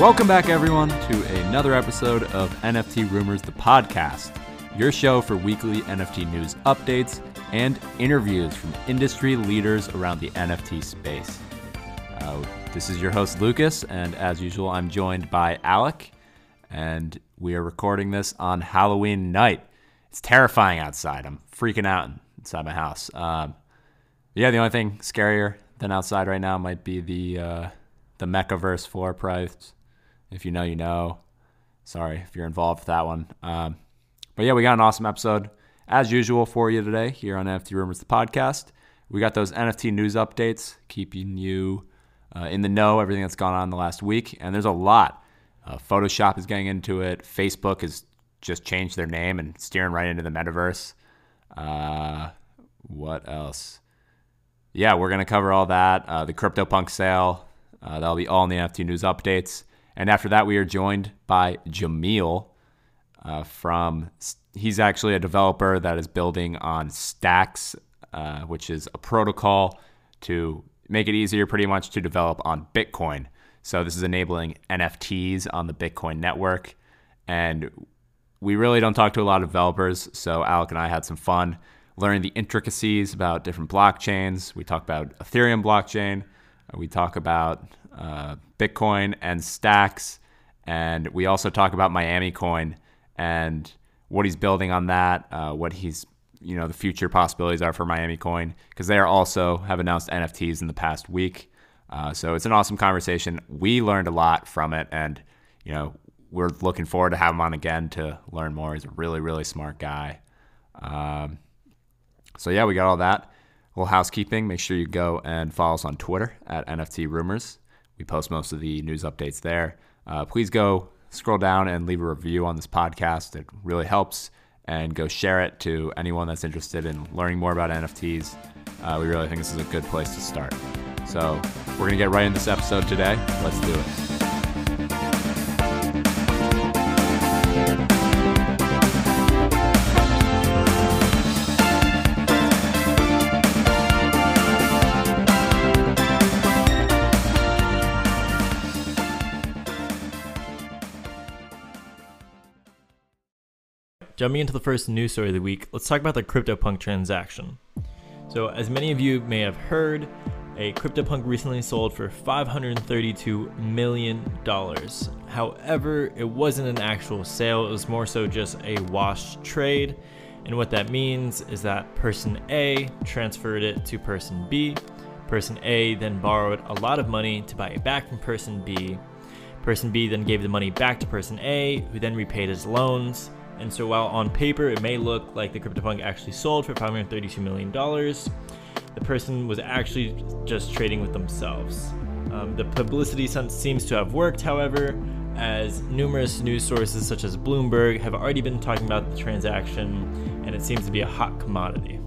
Welcome back, everyone, to another episode of NFT Rumors, the podcast, your show for weekly NFT news updates and interviews from industry leaders around the NFT space. Uh, this is your host, Lucas, and as usual, I'm joined by Alec, and we are recording this on Halloween night. It's terrifying outside. I'm freaking out inside my house. Um, yeah, the only thing scarier than outside right now might be the uh, the MekaVerse floor price. If you know, you know. Sorry if you're involved with that one. Um, but yeah, we got an awesome episode as usual for you today here on NFT Rumors, the podcast. We got those NFT news updates, keeping you uh, in the know, everything that's gone on in the last week. And there's a lot. Uh, Photoshop is getting into it. Facebook has just changed their name and steering right into the metaverse. Uh, what else? Yeah, we're going to cover all that. Uh, the CryptoPunk sale, uh, that'll be all in the NFT news updates. And after that, we are joined by Jamil uh, from, he's actually a developer that is building on Stacks, uh, which is a protocol to make it easier pretty much to develop on Bitcoin. So this is enabling NFTs on the Bitcoin network. And we really don't talk to a lot of developers. So Alec and I had some fun learning the intricacies about different blockchains. We talk about Ethereum blockchain. We talk about uh, Bitcoin and stacks. And we also talk about Miami Coin and what he's building on that, uh, what he's, you know, the future possibilities are for Miami Coin, because they are also have announced NFTs in the past week. Uh, so it's an awesome conversation. We learned a lot from it, and you know, we're looking forward to have him on again to learn more. He's a really, really smart guy. Um, so yeah, we got all that. Little housekeeping. Make sure you go and follow us on Twitter at NFT Rumors. We post most of the news updates there. Uh, please go scroll down and leave a review on this podcast. It really helps. And go share it to anyone that's interested in learning more about NFTs. Uh, we really think this is a good place to start. So we're going to get right into this episode today. Let's do it. Jumping into the first news story of the week, let's talk about the CryptoPunk transaction. So, as many of you may have heard, a CryptoPunk recently sold for $532 million. However, it wasn't an actual sale, it was more so just a wash trade. And what that means is that person A transferred it to person B. Person A then borrowed a lot of money to buy it back from person B. Person B then gave the money back to person A, who then repaid his loans. And so while on paper it may look like the CryptoPunk actually sold for $532 million, the person was actually just trading with themselves. Um, the publicity seems to have worked, however, as numerous news sources such as Bloomberg have already been talking about the transaction, and it seems to be a hot commodity.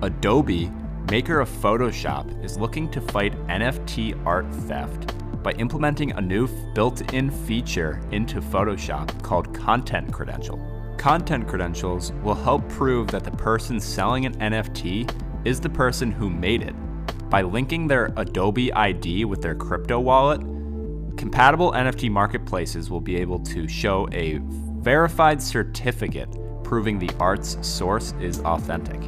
Adobe, maker of Photoshop, is looking to fight NFT art theft by implementing a new built in feature into Photoshop called Content Credential. Content credentials will help prove that the person selling an NFT is the person who made it. By linking their Adobe ID with their crypto wallet, compatible NFT marketplaces will be able to show a verified certificate proving the art's source is authentic.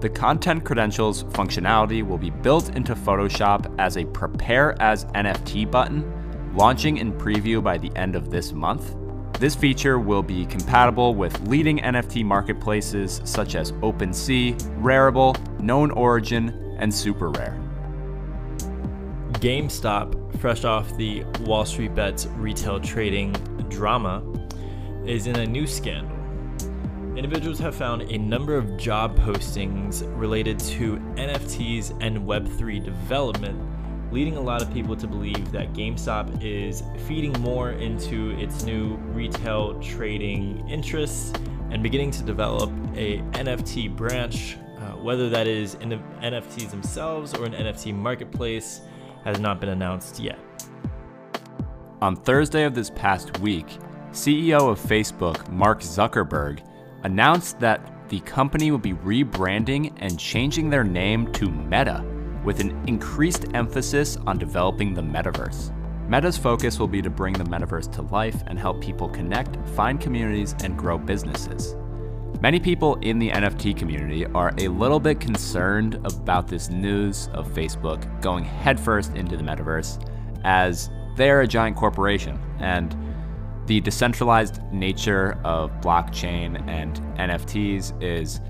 The content credentials functionality will be built into Photoshop as a Prepare as NFT button, launching in preview by the end of this month. This feature will be compatible with leading NFT marketplaces such as OpenSea, Rarible, Known Origin, and Super Rare. GameStop, fresh off the Wall Street Bets retail trading drama, is in a new scandal individuals have found a number of job postings related to NFTs and Web3 development, leading a lot of people to believe that GameStop is feeding more into its new retail trading interests and beginning to develop a NFT branch. Uh, whether that is in the NFTs themselves or an NFT marketplace has not been announced yet. On Thursday of this past week, CEO of Facebook, Mark Zuckerberg, announced that the company will be rebranding and changing their name to Meta with an increased emphasis on developing the metaverse. Meta's focus will be to bring the metaverse to life and help people connect, find communities, and grow businesses. Many people in the NFT community are a little bit concerned about this news of Facebook going headfirst into the metaverse, as they're a giant corporation, and the decentralized nature of blockchain and NFTs is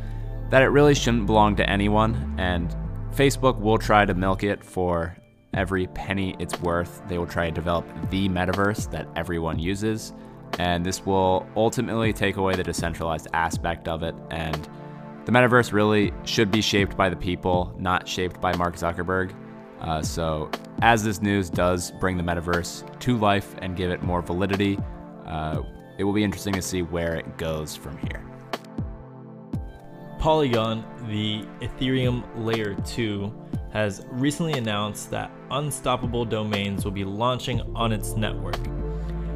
that it really shouldn't belong to anyone, and Facebook will try to milk it for every penny it's worth. They will try to develop the metaverse that everyone uses, and this will ultimately take away the decentralized aspect of it. And the metaverse really should be shaped by the people, not shaped by Mark Zuckerberg. Uh, so, as this news does bring the metaverse to life and give it more validity, uh, it will be interesting to see where it goes from here. Polygon, the Ethereum Layer 2, has recently announced that Unstoppable Domains will be launching on its network.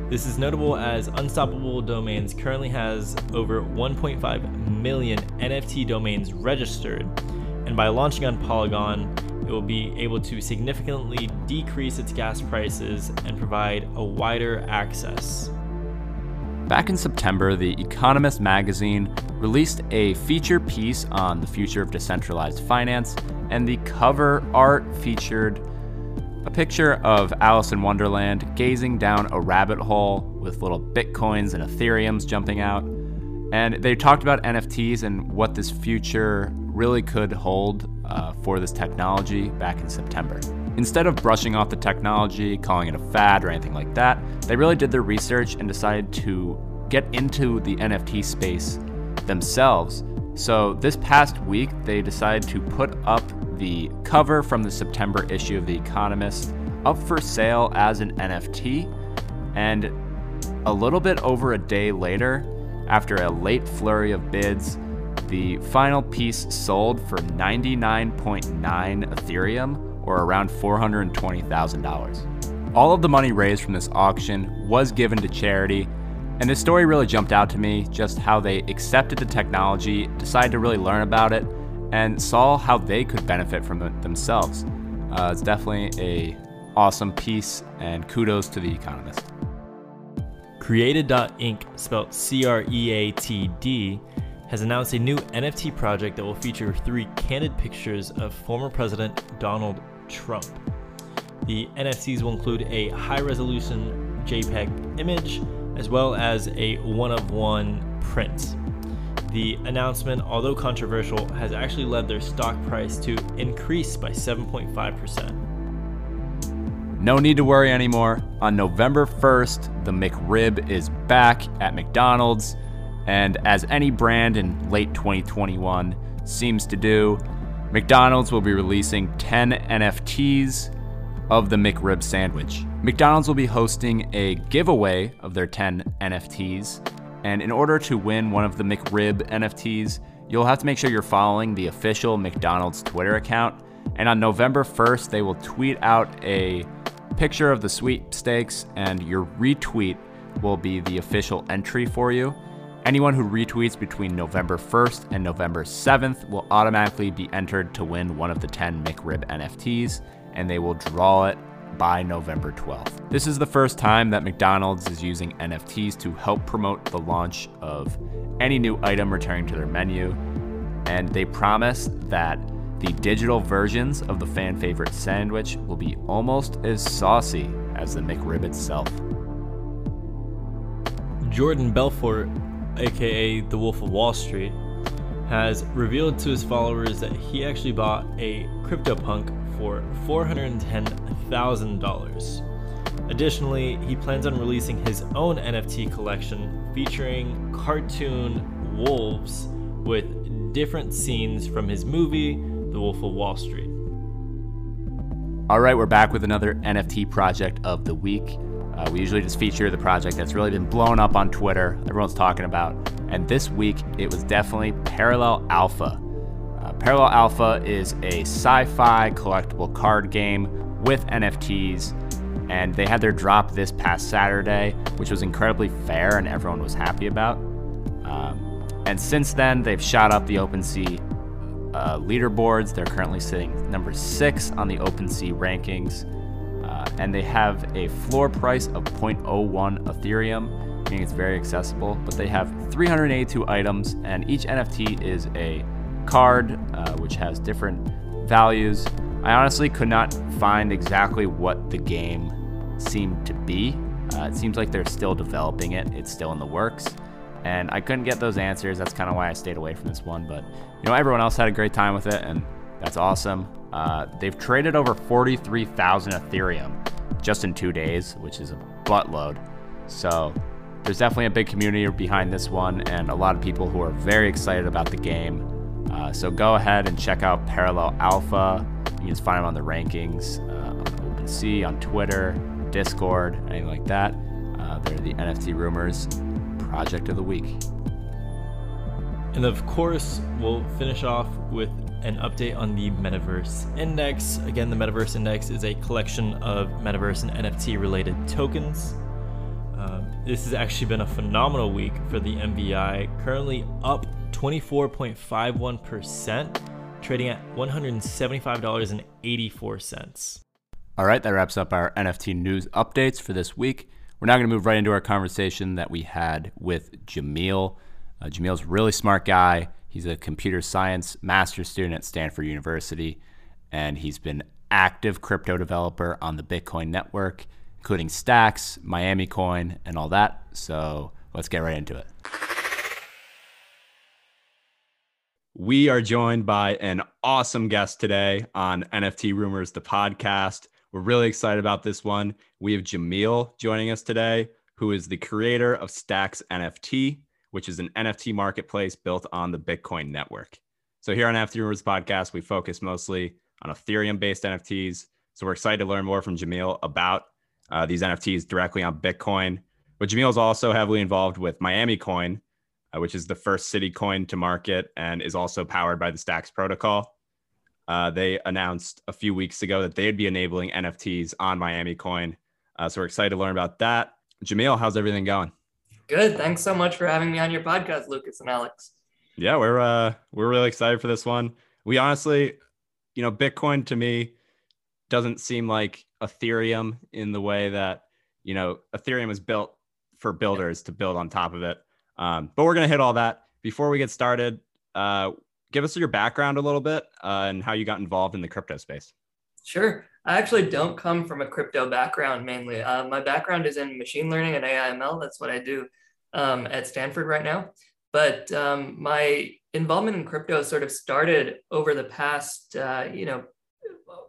This is notable as Unstoppable Domains currently has over 1.5 million NFT domains registered, and by launching on Polygon, it will be able to significantly decrease its gas prices and provide a wider access. Back in September, The Economist magazine released a feature piece on the future of decentralized finance, and the cover art featured a picture of Alice in Wonderland gazing down a rabbit hole with little bitcoins and ethereums jumping out. And they talked about NFTs and what this future really could hold uh, for this technology back in September. Instead of brushing off the technology, calling it a fad or anything like that, they really did their research and decided to get into the NFT space themselves. So this past week, they decided to put up the cover from the September issue of The Economist up for sale as an NFT. And a little bit over a day later, after a late flurry of bids, the final piece sold for 99.9 Ethereum or around $420,000. All of the money raised from this auction was given to charity, and this story really jumped out to me just how they accepted the technology, decided to really learn about it, and saw how they could benefit from it themselves. Uh, it's definitely a awesome piece, and kudos to The Economist. Creatd.inc, spelled C R E A T D, has announced a new NFT project that will feature three candid pictures of former President Donald Trump. The NFTs will include a high resolution JPEG image as well as a one of one print. The announcement, although controversial, has actually led their stock price to increase by 7.5%. No need to worry anymore. On November 1st, the McRib is back at McDonald's, and as any brand in late 2021 seems to do, McDonald's will be releasing 10 NFTs of the McRib sandwich. McDonald's will be hosting a giveaway of their 10 NFTs, and in order to win one of the McRib NFTs, you'll have to make sure you're following the official McDonald's Twitter account. And on November 1st, they will tweet out a picture of the sweepstakes, and your retweet will be the official entry for you. Anyone who retweets between November 1st and November 7th will automatically be entered to win one of the 10 McRib NFTs, and they will draw it by November 12th. This is the first time that McDonald's is using NFTs to help promote the launch of any new item returning to their menu, and they promise that the digital versions of the fan favorite sandwich will be almost as saucy as the McRib itself. Jordan Belfort aka the Wolf of Wall Street, has revealed to his followers that he actually bought a CryptoPunk for $410,000. Additionally, he plans on releasing his own NFT collection featuring cartoon wolves with different scenes from his movie, The Wolf of Wall Street. All right, we're back with another NFT project of the week. Uh, we usually just feature the project that's really been blown up on Twitter, everyone's talking about. And this week, it was definitely Parallel Alpha. Uh, Parallel Alpha is a sci fi collectible card game with NFTs. And they had their drop this past Saturday, which was incredibly fair and everyone was happy about. Um, and since then, they've shot up the OpenSea uh, leaderboards. They're currently sitting number six on the OpenSea rankings. Uh, and they have a floor price of 0.01 Ethereum, meaning it's very accessible. But they have 382 items, and each NFT is a card uh, which has different values. I honestly could not find exactly what the game seemed to be. Uh, it seems like they're still developing it, it's still in the works. And I couldn't get those answers. That's kind of why I stayed away from this one. But, you know, everyone else had a great time with it, and that's awesome. Uh, they've traded over 43,000 Ethereum just in two days, which is a buttload. So there's definitely a big community behind this one, and a lot of people who are very excited about the game. Uh, so go ahead and check out Parallel Alpha. You can find them on the rankings uh, on OpenSea, on Twitter, Discord, anything like that. Uh, they're the NFT Rumors Project of the Week. And of course, we'll finish off with an update on the Metaverse Index. Again, the Metaverse Index is a collection of Metaverse and NFT related tokens. Um, this has actually been a phenomenal week for the MVI, currently up 24.51%, trading at $175.84. All right, that wraps up our NFT news updates for this week. We're now going to move right into our conversation that we had with Jamil. Uh, Jamil's a really smart guy. He's a computer science master's student at Stanford University, and he's been active crypto developer on the Bitcoin network, including Stacks, Miami Coin, and all that. So let's get right into it. We are joined by an awesome guest today on NFT Rumors, the podcast. We're really excited about this one. We have Jamil joining us today, who is the creator of Stacks NFT, which is an NFT marketplace built on the Bitcoin network. So here on NFT Rumors podcast, we focus mostly on Ethereum based NFTs. So we're excited to learn more from Jamil about uh, these NFTs directly on Bitcoin. But Jamil is also heavily involved with Miami Coin, uh, which is the first city coin to market and is also powered by the Stacks protocol. Uh, they announced a few weeks ago that they'd be enabling NFTs on Miami Coin. Uh, so we're excited to learn about that. Jamil, how's everything going? Good. Thanks so much for having me on your podcast, Lucas and Alex. Yeah, we're uh, we're really excited for this one. We honestly, you know, Bitcoin to me doesn't seem like Ethereum in the way that you know Ethereum was built for builders to build on top of it. Um, but we're gonna hit all that before we get started. Uh, give us your background a little bit uh, and how you got involved in the crypto space. Sure. I actually don't come from a crypto background mainly. Uh, my background is in machine learning and AIML. That's what I do um, at Stanford right now. But um, my involvement in crypto sort of started over the past, uh, you know,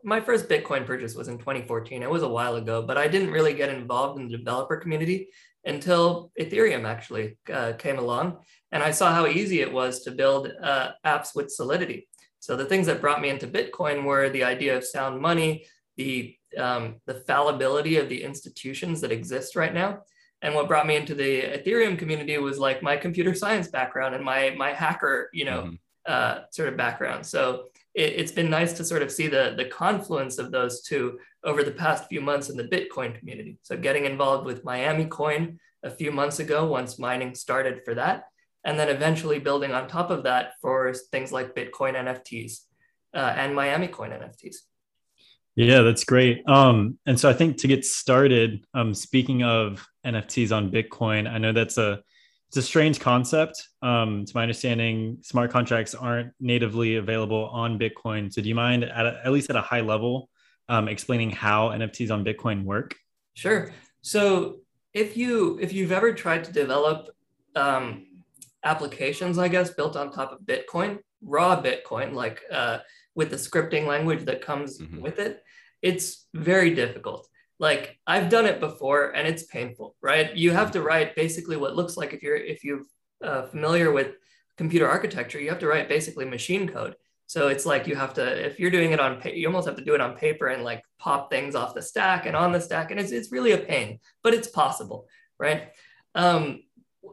my first Bitcoin purchase was in 2014. It was a while ago, but I didn't really get involved in the developer community until Ethereum actually uh, came along. And I saw how easy it was to build uh, apps with Solidity. So the things that brought me into Bitcoin were the idea of sound money, the um, the fallibility of the institutions that exist right now. And what brought me into the Ethereum community was like my computer science background and my my hacker, you know, mm-hmm. uh, sort of background. So it, has been nice to sort of see the the confluence of those two over the past few months in the Bitcoin community. So getting involved with Miami Coin a few months ago, once mining started for that, and then eventually building on top of that for things like Bitcoin NFTs uh, and Miami Coin NFTs. Yeah, that's great. Um, and so I think to get started, um, speaking of NFTs on Bitcoin, I know that's a it's a strange concept. Um, to my understanding, smart contracts aren't natively available on Bitcoin. So do you mind at, a, at least at a high level um, explaining how NFTs on Bitcoin work? Sure. So if you if you've ever tried to develop um, applications, I guess, built on top of Bitcoin, raw Bitcoin, like uh, with the scripting language that comes mm-hmm. with it, it's very difficult. Like I've done it before, and it's painful, right? You have to write basically what looks like if you're if you're uh, familiar with computer architecture, you have to write basically machine code. So it's like you have to, if you're doing it on, you almost have to do it on paper and like pop things off the stack and on the stack, and it's it's really a pain, but it's possible, right? Um,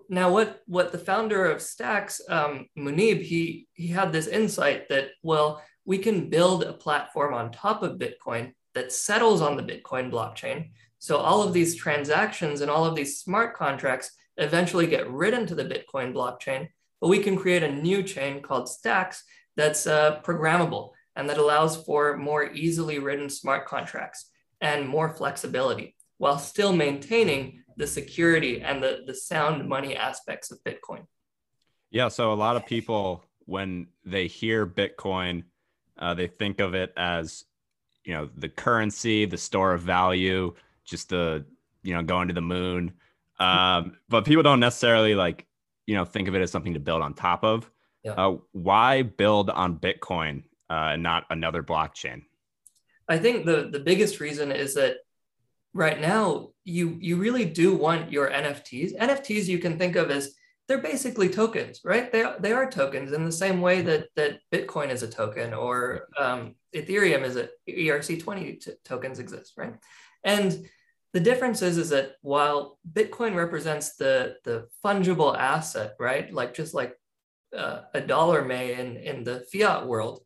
now what what the founder of stacks um, Muneeb he he had this insight that well we can build a platform on top of bitcoin that settles on the bitcoin blockchain so all of these transactions and all of these smart contracts eventually get written to the bitcoin blockchain but we can create a new chain called stacks that's uh, programmable and that allows for more easily written smart contracts and more flexibility while still maintaining the security and the, the sound money aspects of Bitcoin. Yeah. So a lot of people, when they hear Bitcoin, uh, they think of it as, you know, the currency, the store of value, just the, you know, going to the moon. Um, but people don't necessarily like, you know, think of it as something to build on top of. Yeah. Uh, why build on Bitcoin, uh, not another blockchain? I think the the biggest reason is that right now you you really do want your NFTs. NFTs you can think of as they're basically tokens, right? They, they are tokens in the same way that that Bitcoin is a token or um, Ethereum is a ERC20 t- tokens exist, right? And the difference is, is that while Bitcoin represents the the fungible asset, right? Like just like uh, a dollar may in in the fiat world,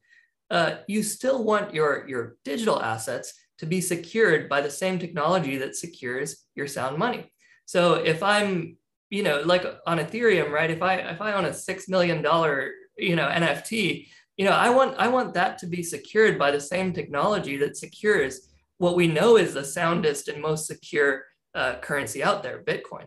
uh, you still want your your digital assets to be secured by the same technology that secures your sound money. So if I'm you know, like on Ethereum, right? If I if I own a six million dollar, you know, NFT, you know, I want I want that to be secured by the same technology that secures what we know is the soundest and most secure uh, currency out there, Bitcoin.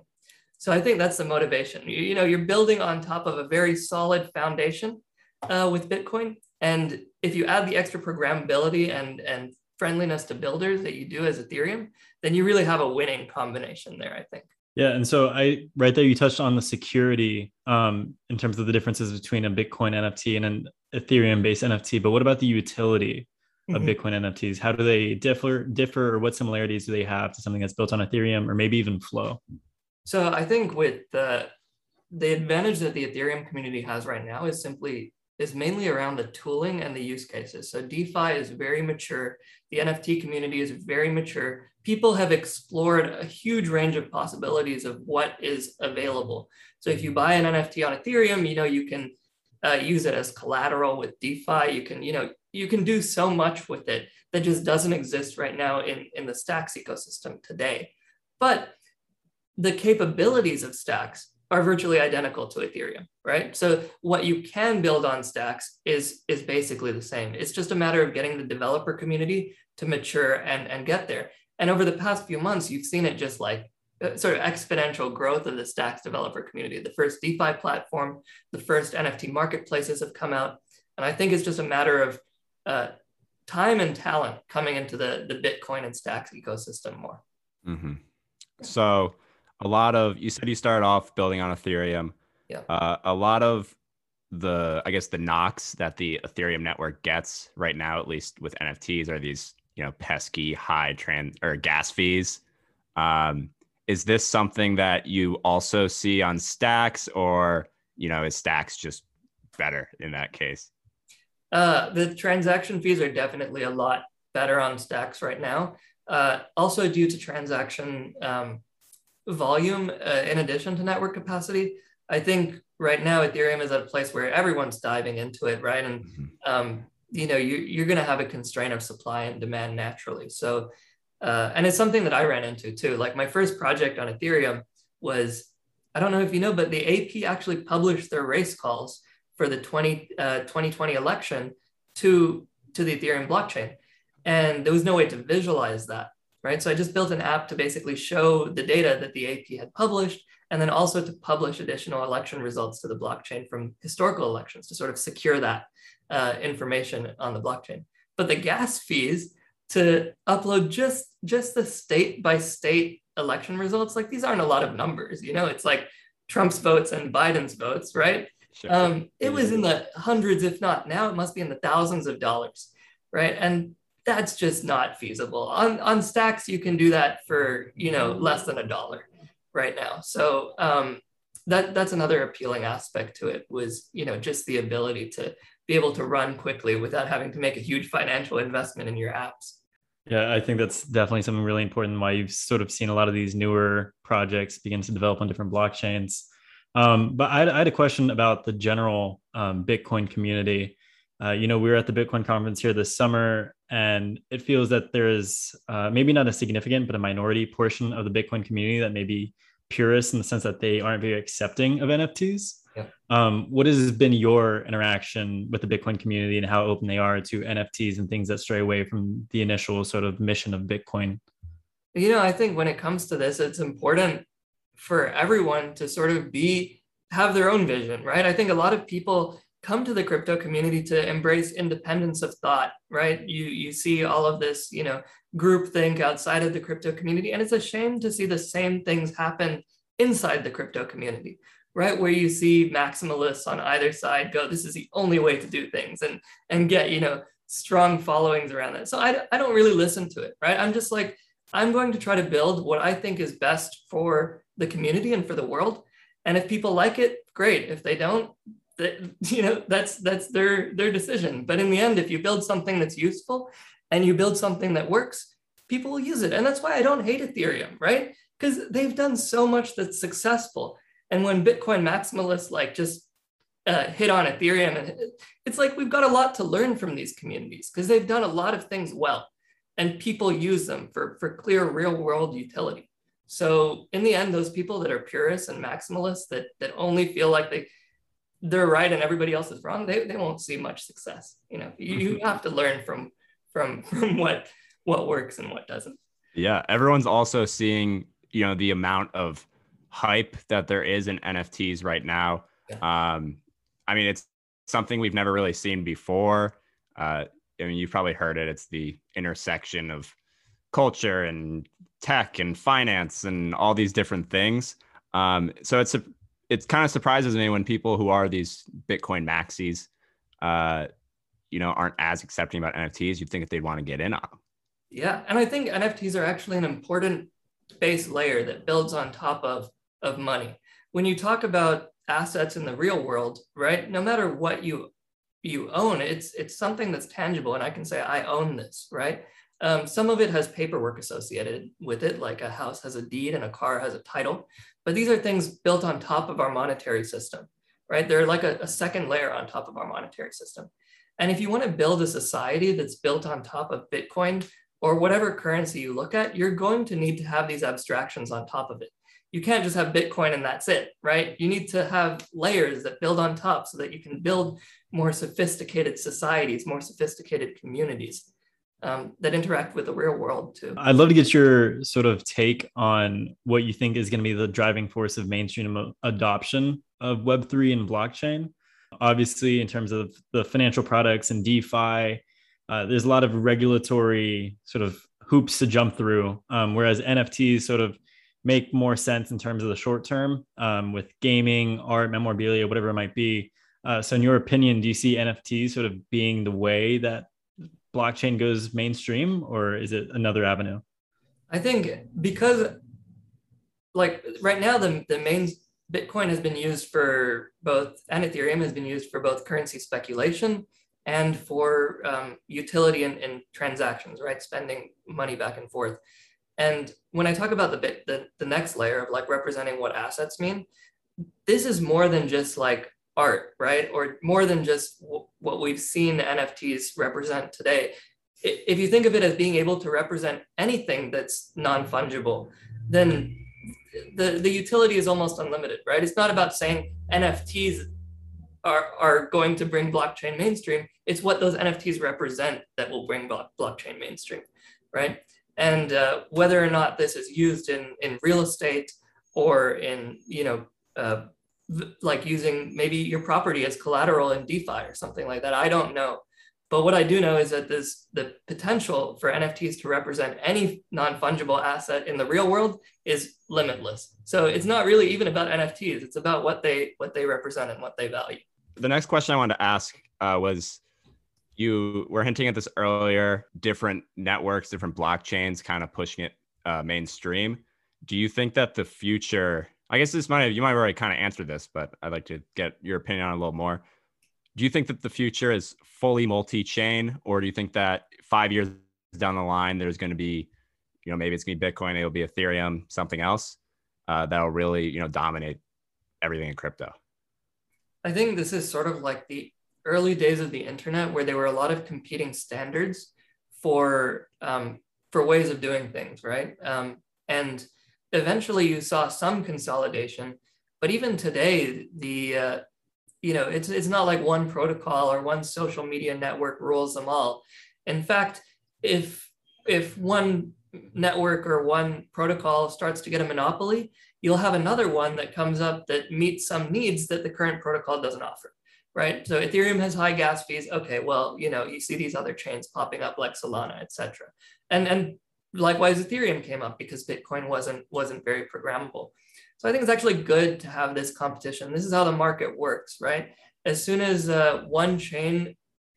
So I think that's the motivation. You, you, know, you're building on top of a very solid foundation uh, with Bitcoin, and if you add the extra programmability and and friendliness to builders that you do as Ethereum, then you really have a winning combination there. I think. Yeah, and so I right there you touched on the security um, in terms of the differences between a Bitcoin NFT and an Ethereum based NFT. But what about the utility of mm-hmm. Bitcoin NFTs? How do they differ differ or what similarities do they have to something that's built on Ethereum or maybe even Flow? So I think with the the advantage that the Ethereum community has right now is simply is mainly around the tooling and the use cases. So DeFi is very mature. The NFT community is very mature. People have explored a huge range of possibilities of what is available. So if you buy an NFT on Ethereum, you know, you can uh, use it as collateral with DeFi. You can, you know, you can do so much with it that just doesn't exist right now in, in the Stacks ecosystem today. But the capabilities of Stacks are virtually identical to Ethereum, right? So what you can build on Stacks is, is basically the same. It's just a matter of getting the developer community to mature and, and get there. And over the past few months, you've seen it just like uh, sort of exponential growth of the Stacks developer community. The first DeFi platform, the first NFT marketplaces have come out. And I think it's just a matter of uh, time and talent coming into the, the Bitcoin and Stacks ecosystem more. Mm-hmm. So a lot of you said you started off building on Ethereum. Yeah. Uh, a lot of the I guess the knocks that the Ethereum network gets right now, at least with NFTs, are these you know pesky high trans or gas fees. Um, is this something that you also see on Stacks, or you know, is Stacks just better in that case? Uh, the transaction fees are definitely a lot better on Stacks right now. Uh, also, due to transaction um, volume uh, in addition to network capacity. I think right now Ethereum is at a place where everyone's diving into it, right? And mm-hmm. um, you know, you, you're going to have a constraint of supply and demand naturally. So, uh, and it's something that I ran into too. Like my first project on Ethereum was, I don't know if you know, but the AP actually published their race calls for the 20, uh, 2020 election to to the Ethereum blockchain, and there was no way to visualize that right? So I just built an app to basically show the data that the AP had published, and then also to publish additional election results to the blockchain from historical elections to sort of secure that uh, information on the blockchain. But the gas fees to upload just just the state by state election results, like these aren't a lot of numbers, you know, it's like Trump's votes and Biden's votes, right? Sure. Um, it was in the hundreds, if not now, it must be in the thousands of dollars, right? And that's just not feasible. On, on stacks, you can do that for, you know, less than a dollar right now. So um, that, that's another appealing aspect to it was, you know, just the ability to be able to run quickly without having to make a huge financial investment in your apps. Yeah, I think that's definitely something really important why you've sort of seen a lot of these newer projects begin to develop on different blockchains. Um, but I I had, a question about the general um, Bitcoin community. Uh, you know, we were at the Bitcoin conference here this summer, and it feels that there is uh, maybe not a significant, but a minority portion of the Bitcoin community that may be purists in the sense that they aren't very accepting of NFTs. Yeah. Um, what has been your interaction with the Bitcoin community and how open they are to NFTs and things that stray away from the initial sort of mission of Bitcoin? You know, I think when it comes to this, it's important for everyone to sort of be have their own vision, right? I think a lot of people come to the crypto community to embrace independence of thought, right? You you see all of this, you know, group think outside of the crypto community, and it's a shame to see the same things happen inside the crypto community, right? Where you see maximalists on either side go, this is the only way to do things, and and get you know strong followings around that. So I I don't really listen to it, right? I'm just like I'm going to try to build what I think is best for the community and for the world. And if people like it, great. If they don't, that you know that's that's their their decision. But in the end, if you build something that's useful and you build something that works, people will use it. And that's why I don't hate Ethereum, right? Because they've done so much that's successful. And when Bitcoin maximalists like just uh, hit on Ethereum, and it's like we've got a lot to learn from these communities because they've done a lot of things well, and people use them for for clear real world utility. So in the end, those people that are purists and maximalists that that only feel like they they're right and everybody else is wrong, they, they won't see much success. You know, you, you have to learn from from from what what works and what doesn't. Yeah, everyone's also seeing you know the amount of hype that there is in NFTs right now. Yeah. Um, I mean, it's something we've never really seen before. Uh, I mean, you've probably heard it. It's the intersection of culture and tech and finance and all these different things. Um, so it's a, it kind of surprises me when people who are these Bitcoin maxis, uh, you know, aren't as accepting about NFTs. You'd think if they'd want to get in on them. Yeah, and I think NFTs are actually an important base layer that builds on top of of money. When you talk about assets in the real world, right? No matter what you you own, it's it's something that's tangible, and I can say I own this, right? Um, some of it has paperwork associated with it, like a house has a deed and a car has a title. But these are things built on top of our monetary system, right? They're like a, a second layer on top of our monetary system. And if you want to build a society that's built on top of Bitcoin or whatever currency you look at, you're going to need to have these abstractions on top of it. You can't just have Bitcoin and that's it, right? You need to have layers that build on top so that you can build more sophisticated societies, more sophisticated communities um, that interact with the real world too. I'd love to get your sort of take on what you think is going to be the driving force of mainstream adoption of Web3 and blockchain. Obviously, in terms of the financial products and DeFi, uh, there's a lot of regulatory sort of hoops to jump through, um, whereas NFTs sort of make more sense in terms of the short term um, with gaming, art, memorabilia, whatever it might be. Uh, so, in your opinion, do you see NFTs sort of being the way that blockchain goes mainstream or is it another avenue? I think because like right now the, the main Bitcoin has been used for both and Ethereum has been used for both currency speculation and for um, utility in, in transactions, right? Spending money back and forth. And when I talk about the bit, the, the next layer of like representing what assets mean, this is more than just like art, right? Or more than just w- what we've seen NFTs represent today. If you think of it as being able to represent anything that's non fungible, then the, the utility is almost unlimited, right? It's not about saying NFTs are, are going to bring blockchain mainstream. It's what those NFTs represent that will bring blockchain mainstream, right? And uh, whether or not this is used in, in real estate or in, you know, uh, like using maybe your property as collateral in DeFi or something like that. I don't know. But what I do know is that this the potential for NFTs to represent any non-fungible asset in the real world is limitless. So it's not really even about NFTs. It's about what they what they represent and what they value. The next question I wanted to ask uh, was you were hinting at this earlier different networks different blockchains kind of pushing it uh, mainstream do you think that the future I guess this might have, you might have already kind of answered this, but I'd like to get your opinion on a little more. Do you think that the future is fully multi-chain, or do you think that five years down the line there's going to be, you know, maybe it's going to be Bitcoin, it'll be Ethereum, something else uh, that'll really, you know, dominate everything in crypto? I think this is sort of like the early days of the internet, where there were a lot of competing standards for um, for ways of doing things, right? Um, and eventually you saw some consolidation, but even today, the uh, you know it's it's not like one protocol or one social media network rules them all. In fact, if if one network or one protocol starts to get a monopoly, you'll have another one that comes up that meets some needs that the current protocol doesn't offer, right? So Ethereum has high gas fees. Okay, well, you know, you see these other chains popping up like Solana, et cetera. And, and likewise, Ethereum came up because Bitcoin wasn't, wasn't very programmable. So I think it's actually good to have this competition. This is how the market works, right? As soon as uh, one chain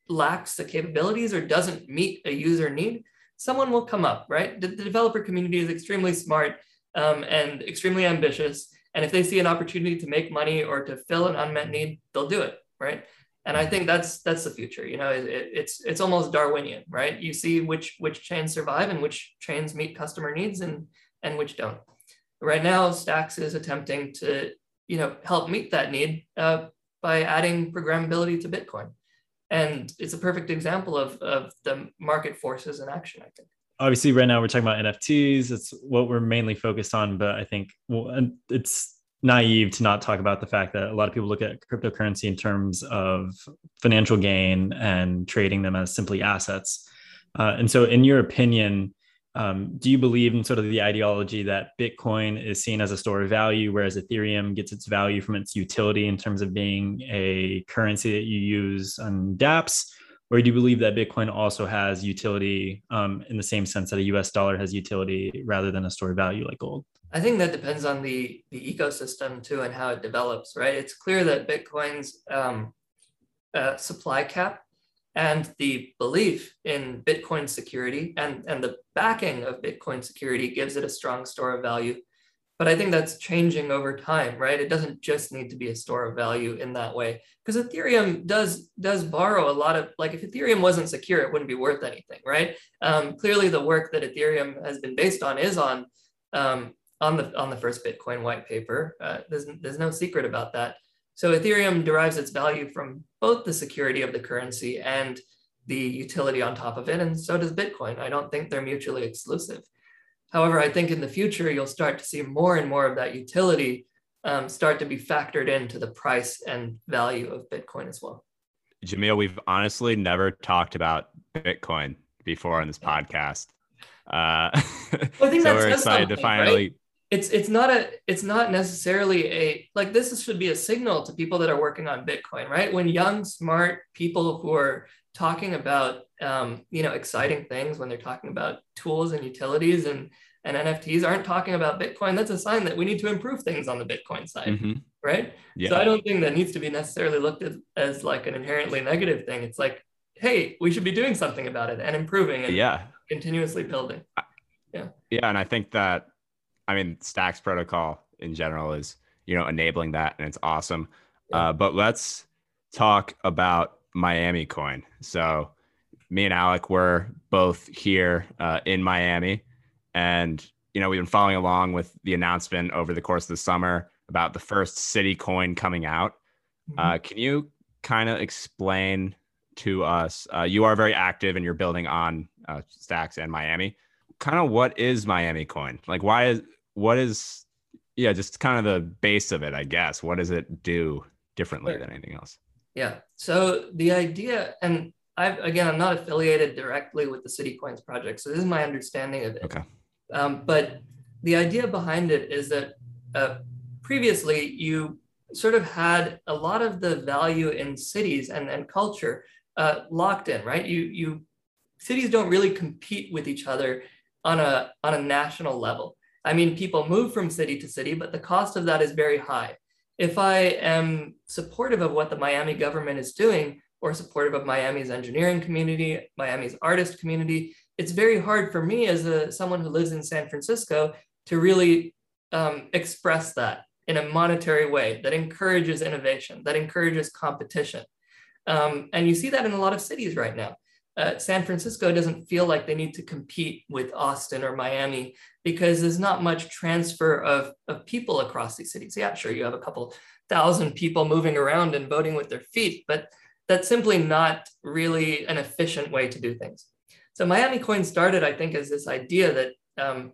lacks the capabilities or doesn't meet a user need, someone will come up, right? The, the developer community is extremely smart um, and extremely ambitious. And if they see an opportunity to make money or to fill an unmet need, they'll do it, right? And I think that's that's the future. You know, it, it's it's almost Darwinian, right? You see which which chains survive and which chains meet customer needs and and which don't. Right now, Stacks is attempting to you know help meet that need uh, by adding programmability to Bitcoin, and it's a perfect example of of the market forces in action. I think obviously right now we're talking about nfts it's what we're mainly focused on but i think well, and it's naive to not talk about the fact that a lot of people look at cryptocurrency in terms of financial gain and trading them as simply assets. Uh, and so in your opinion um, do you believe in sort of the ideology that bitcoin is seen as a store of value whereas ethereum gets its value from its utility in terms of being a currency that you use on dapps or do you believe that Bitcoin also has utility um, in the same sense that a US dollar has utility rather than a store of value like gold? I think that depends on the, the ecosystem too and how it develops, right? It's clear that Bitcoin's um, uh, supply cap and the belief in Bitcoin security and, and the backing of Bitcoin security gives it a strong store of value but I think that's changing over time, right? It doesn't just need to be a store of value in that way because Ethereum does does borrow a lot of like if Ethereum wasn't secure, it wouldn't be worth anything, right? Um, clearly, the work that Ethereum has been based on is on um, on the on the first Bitcoin white paper. Uh, there's there's no secret about that. So Ethereum derives its value from both the security of the currency and the utility on top of it, and so does Bitcoin. I don't think they're mutually exclusive. However, I think in the future, you'll start to see more and more of that utility um, start to be factored into the price and value of Bitcoin as well. Jamil, we've honestly never talked about Bitcoin before on this podcast. Uh, well, so we're excited to finally. Right? It's it's not a it's not necessarily a like this should be a signal to people that are working on Bitcoin, right? When young, smart people who are talking about um, you know exciting things when they're talking about tools and utilities and and NFTs aren't talking about Bitcoin, that's a sign that we need to improve things on the Bitcoin side, mm-hmm. right? Yeah. So I don't think that needs to be necessarily looked at as like an inherently negative thing. It's like, hey, we should be doing something about it and improving and yeah, continuously building. Yeah. Yeah, and I think that, I mean, Stacks protocol in general is you know enabling that, and it's awesome. Yeah. Uh, but let's talk about Miami coin. So me and Alec were both here uh, in Miami, and you know we've been following along with the announcement over the course of the summer about the first city coin coming out. Mm-hmm. Uh, can you kind of explain to us? Uh, you are very active and you're building on uh, Stacks and Miami. Kind of what is Miami coin? Like, why is what is yeah, just kind of the base of it, I guess. What does it do differently than anything else? Yeah. So the idea, and I've again, I'm not affiliated directly with the City Coins project, so this is my understanding of it. Okay. Um, but the idea behind it is that uh, previously you sort of had a lot of the value in cities and, and culture uh, locked in, right? You you cities don't really compete with each other on a on a national level. I mean, people move from city to city, but the cost of that is very high if I am supportive of what the Miami government is doing or supportive of Miami's engineering community, Miami's artist community, it's very hard for me as a, someone who lives in San Francisco to really um, express that in a monetary way that encourages innovation, that encourages competition. Um, and you see that in a lot of cities right now uh, San Francisco doesn't feel like they need to compete with Austin or Miami because there's not much transfer of, of people across these cities. Yeah, sure, you have a couple thousand people moving around and voting with their feet, but that's simply not really an efficient way to do things. So Miami Coin started, I think, as this idea that um,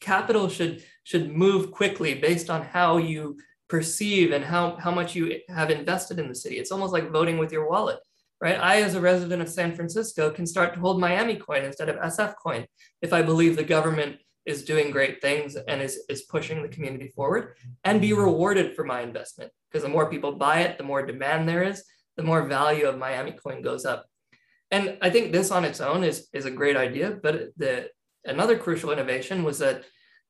capital should should move quickly based on how you perceive and how, how much you have invested in the city. It's almost like voting with your wallet, right? I, as a resident of San Francisco, can start to hold Miami coin instead of SF coin if I believe the government is doing great things and is, is pushing the community forward and be rewarded for my investment. Because the more people buy it, the more demand there is, the more value of Miami coin goes up. And I think this on its own is, is a great idea, but the another crucial innovation was that,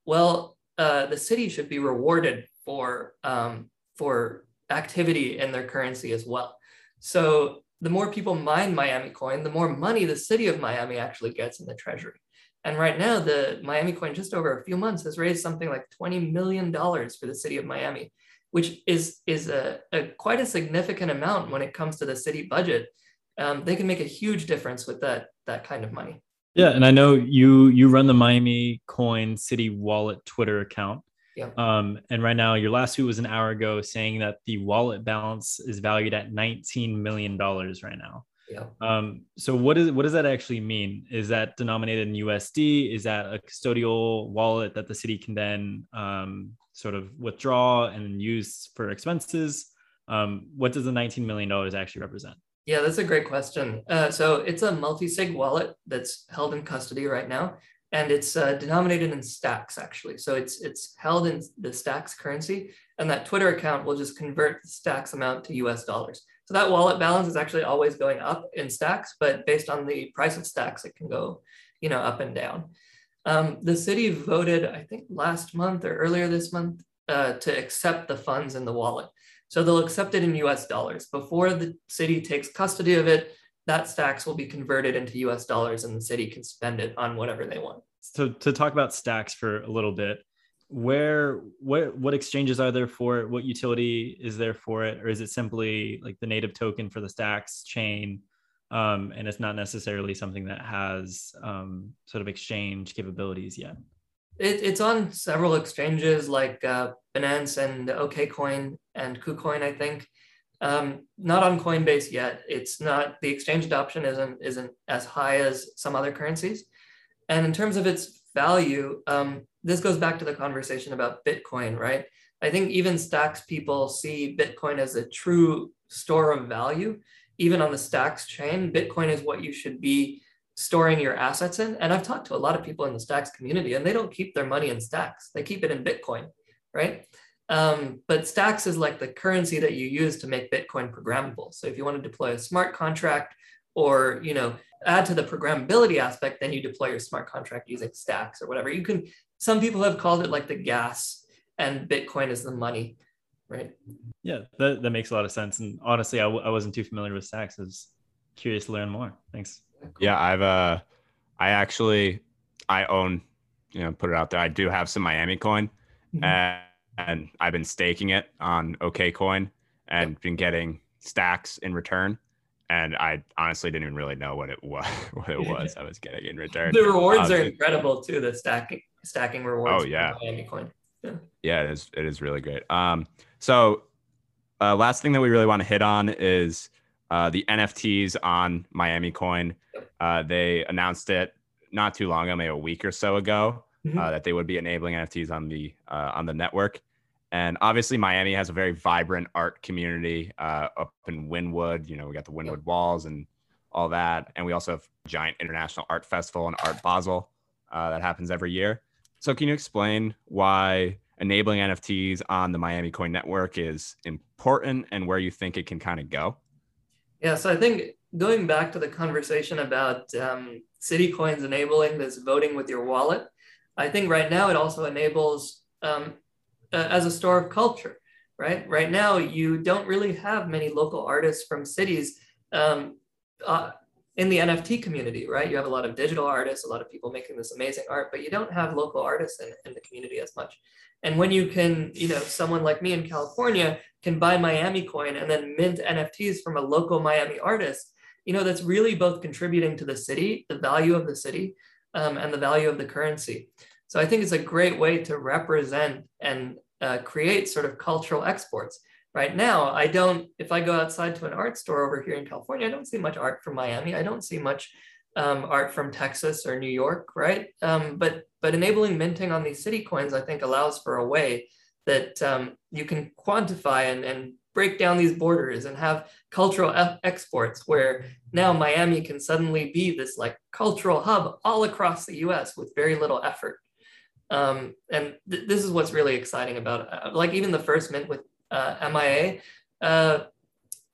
well, uh, the city should be rewarded for um, for activity in their currency as well. So the more people mine Miami coin, the more money the city of Miami actually gets in the treasury. And right now, the Miami coin, just over a few months, has raised something like $20 million for the city of Miami, which is, is a, a quite a significant amount when it comes to the city budget. Um, they can make a huge difference with that, that kind of money. Yeah, and I know you you run the Miami Coin City Wallet Twitter account. Yeah. Um, and right now, your last tweet was an hour ago saying that the wallet balance is valued at 19 million dollars right now. Yeah. Um, so what is what does that actually mean? Is that denominated in USD? Is that a custodial wallet that the city can then um, sort of withdraw and use for expenses? Um, what does the 19 million dollars actually represent? Yeah, that's a great question. Uh, so it's a multi-sig wallet that's held in custody right now, and it's uh, denominated in stacks actually. So it's it's held in the stacks currency, and that Twitter account will just convert the stacks amount to US dollars. So that wallet balance is actually always going up in stacks, but based on the price of stacks, it can go, you know, up and down. Um, the city voted, I think last month or earlier this month, uh, to accept the funds in the wallet. So they'll accept it in US dollars. Before the city takes custody of it, that stacks will be converted into US dollars and the city can spend it on whatever they want. So to talk about stacks for a little bit, where what what exchanges are there for it? What utility is there for it? Or is it simply like the native token for the stacks chain? Um, and it's not necessarily something that has um, sort of exchange capabilities yet. It, it's on several exchanges like uh, Binance and OKCoin and KuCoin, I think. Um, not on Coinbase yet. It's not the exchange adoption isn't isn't as high as some other currencies. And in terms of its value, um, this goes back to the conversation about Bitcoin, right? I think even Stacks people see Bitcoin as a true store of value. Even on the Stacks chain, Bitcoin is what you should be storing your assets in. And I've talked to a lot of people in the Stacks community, and they don't keep their money in Stacks. They keep it in Bitcoin, right? Um, but Stacks is like the currency that you use to make Bitcoin programmable. So if you want to deploy a smart contract or you know add to the programmability aspect, then you deploy your smart contract using Stacks or whatever. You can. Some people have called it like the gas, and Bitcoin is the money, right? Yeah, that, that makes a lot of sense. And honestly, I w- I wasn't too familiar with Stacks. I was curious to learn more. Thanks. Yeah, I've uh, I actually I own, you know, put it out there. I do have some Miami coin, mm-hmm. and, and I've been staking it on OKCoin and been getting stacks in return. And I honestly didn't even really know what it was. What it was I was getting in return. The rewards um, are incredible too. The stacking stacking rewards. Oh yeah, Miami coin. Yeah. yeah, it is. It is really great. Um, so uh, last thing that we really want to hit on is uh, the NFTs on Miami Coin. Uh, they announced it not too long ago, maybe a week or so ago, mm-hmm. uh, that they would be enabling NFTs on the uh, on the network. And obviously, Miami has a very vibrant art community uh, up in Wynwood. You know, we got the Wynwood Walls and all that, and we also have a giant international art festival and Art Basel that happens every year. So, can you explain why enabling NFTs on the Miami Coin network is important and where you think it can kind of go? Yeah, so I think going back to the conversation about um, city coins enabling this voting with your wallet, I think right now it also enables um, uh, as a store of culture, right? Right now, you don't really have many local artists from cities um, uh, in the NFT community, right? You have a lot of digital artists, a lot of people making this amazing art, but you don't have local artists in, in the community as much. And when you can, you know, someone like me in California can buy Miami coin and then mint NFTs from a local Miami artist, you know, that's really both contributing to the city, the value of the city, um, and the value of the currency. So I think it's a great way to represent and uh, create sort of cultural exports. Right now, I don't, if I go outside to an art store over here in California, I don't see much art from Miami. I don't see much um, art from Texas or New York, right? Um, but but enabling minting on these city coins, I think, allows for a way that um, you can quantify and, and break down these borders and have cultural exports where now Miami can suddenly be this like cultural hub all across the US with very little effort. Um, and th- this is what's really exciting about. Uh, like even the first mint with uh, MIA uh,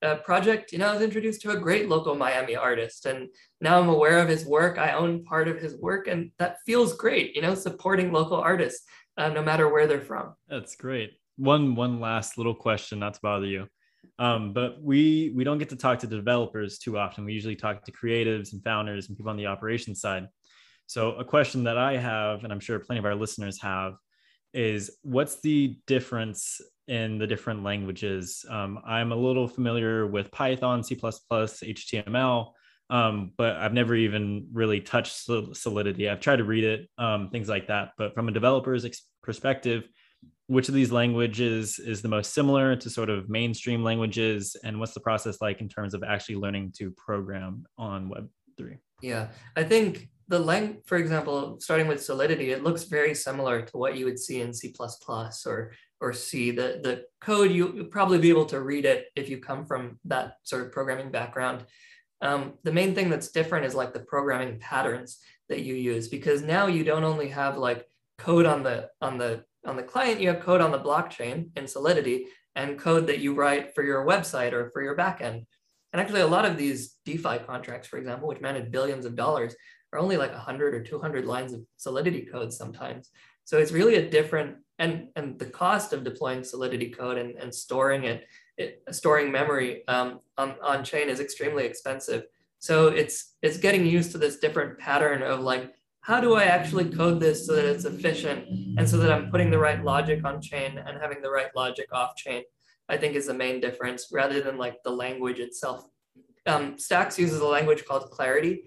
uh, project, you know, I was introduced to a great local Miami artist and now I'm aware of his work. I own part of his work and that feels great, you know, supporting local artists uh, no matter where they're from. That's great one one last little question, not to bother you. Um, but we we don't get to talk to developers too often. We usually talk to creatives and founders and people on the operations side. So a question that I have, and I'm sure plenty of our listeners have, is what's the difference in the different languages? Um, I'm a little familiar with Python, C++, HTML, um, but I've never even really touched Solidity. I've tried to read it, um, things like that. But from a developer's ex- perspective, which of these languages is the most similar to sort of mainstream languages and what's the process like in terms of actually learning to program on web3 yeah i think the lang for example starting with solidity it looks very similar to what you would see in c++ or or c. The the code you, probably be able to read it if you come from that sort of programming background. Um, the main thing that's different is like the programming patterns that you use because now you don't only have like code on the on the on the client, you have code on the blockchain in Solidity and code that you write for your website or for your backend. And actually, a lot of these DeFi contracts, for example, which manage billions of dollars, are only like 100 or 200 lines of Solidity code sometimes. So it's really a different, and, and the cost of deploying Solidity code and, and storing it, it storing memory um, on, on chain is extremely expensive. So it's it's getting used to this different pattern of like how do I actually code this so that it's efficient and so that I'm putting the right logic on chain and having the right logic off chain, I think is the main difference rather than like the language itself. Um, Stacks uses a language called Clarity.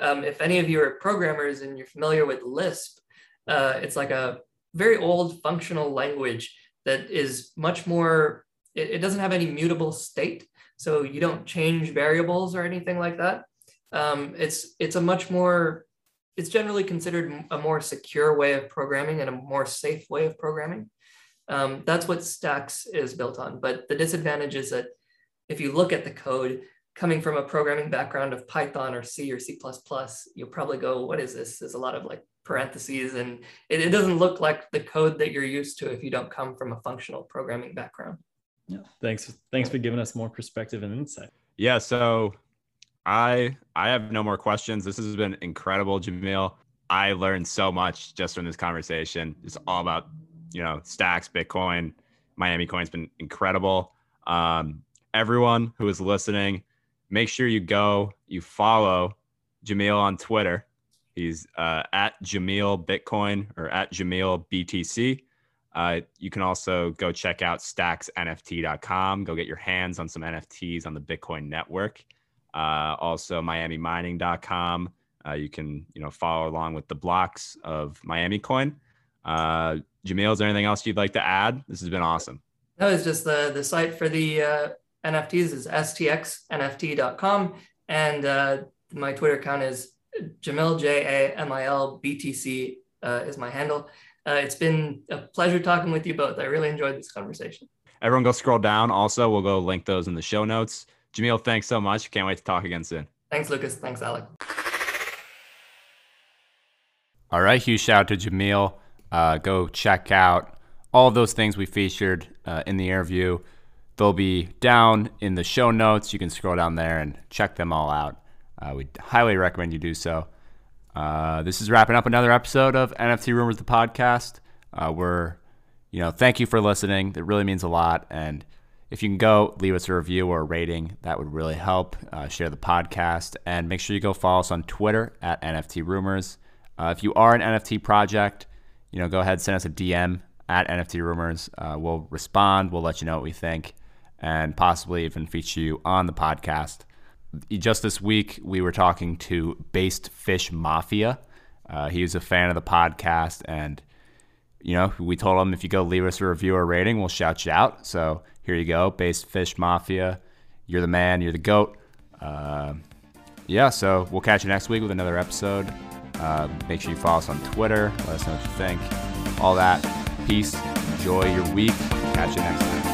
Um, if any of you are programmers and you're familiar with Lisp, uh, it's like a very old functional language that is much more, it, it, doesn't have any mutable state. So you don't change variables or anything like that. Um, it's, it's a much more it's generally considered a more secure way of programming and a more safe way of programming. Um, that's what Stacks is built on. But the disadvantage is that if you look at the code coming from a programming background of Python or C or C++, you'll probably go, what is this? There's a lot of like parentheses and it, it doesn't look like the code that you're used to if you don't come from a functional programming background. Yeah, thanks. Thanks for giving us more perspective and insight. Yeah, so I I have no more questions. This has been incredible, Jamil. I learned so much just from this conversation. It's all about you know stacks, Bitcoin, Miami Coin's been incredible. Um, everyone who is listening, make sure you go, you follow Jamil on Twitter. He's uh, at Jamil Bitcoin or at Jamil BTC. Uh, you can also go check out stacksnft.com. Go get your hands on some NFTs on the Bitcoin network. Uh, also, MiamiMining.com. Uh, you can you know follow along with the blocks of Miami Coin. Uh, Jamil, is there anything else you'd like to add? This has been awesome. No, it's just the the site for the uh, NFTs is stxnft.com, and uh, my Twitter account is Jamil J A M I L B T C uh, is my handle. Uh, it's been a pleasure talking with you both. I really enjoyed this conversation. Everyone, go scroll down. Also, we'll go link those in the show notes. Jamil, thanks so much. Can't wait to talk again soon. Thanks, Lucas. Thanks, Alec. All right, huge shout out to Jamil. Uh, go check out all those things we featured uh, in the interview. They'll be down in the show notes. You can scroll down there and check them all out. Uh, we highly recommend you do so. Uh, this is wrapping up another episode of NFT Rumors, the podcast. Uh, we're, you know, thank you for listening. It really means a lot. And if you can go leave us a review or a rating, that would really help. Uh, share the podcast and make sure you go follow us on Twitter at NFT Rumors. Uh, if you are an NFT project, you know, go ahead and send us a DM at NFT Rumors. Uh, we'll respond. We'll let you know what we think, and possibly even feature you on the podcast. Just this week, we were talking to Based Fish Mafia. Uh, he was a fan of the podcast, and you know, we told them if you go leave us a review or rating, we'll shout you out. So here you go, Based Fish Mafia. You're the man. You're the goat. Uh, yeah, so we'll catch you next week with another episode. Uh, make sure you follow us on Twitter. Let us know what you think. All that. Peace. enjoy your week. Catch you next time.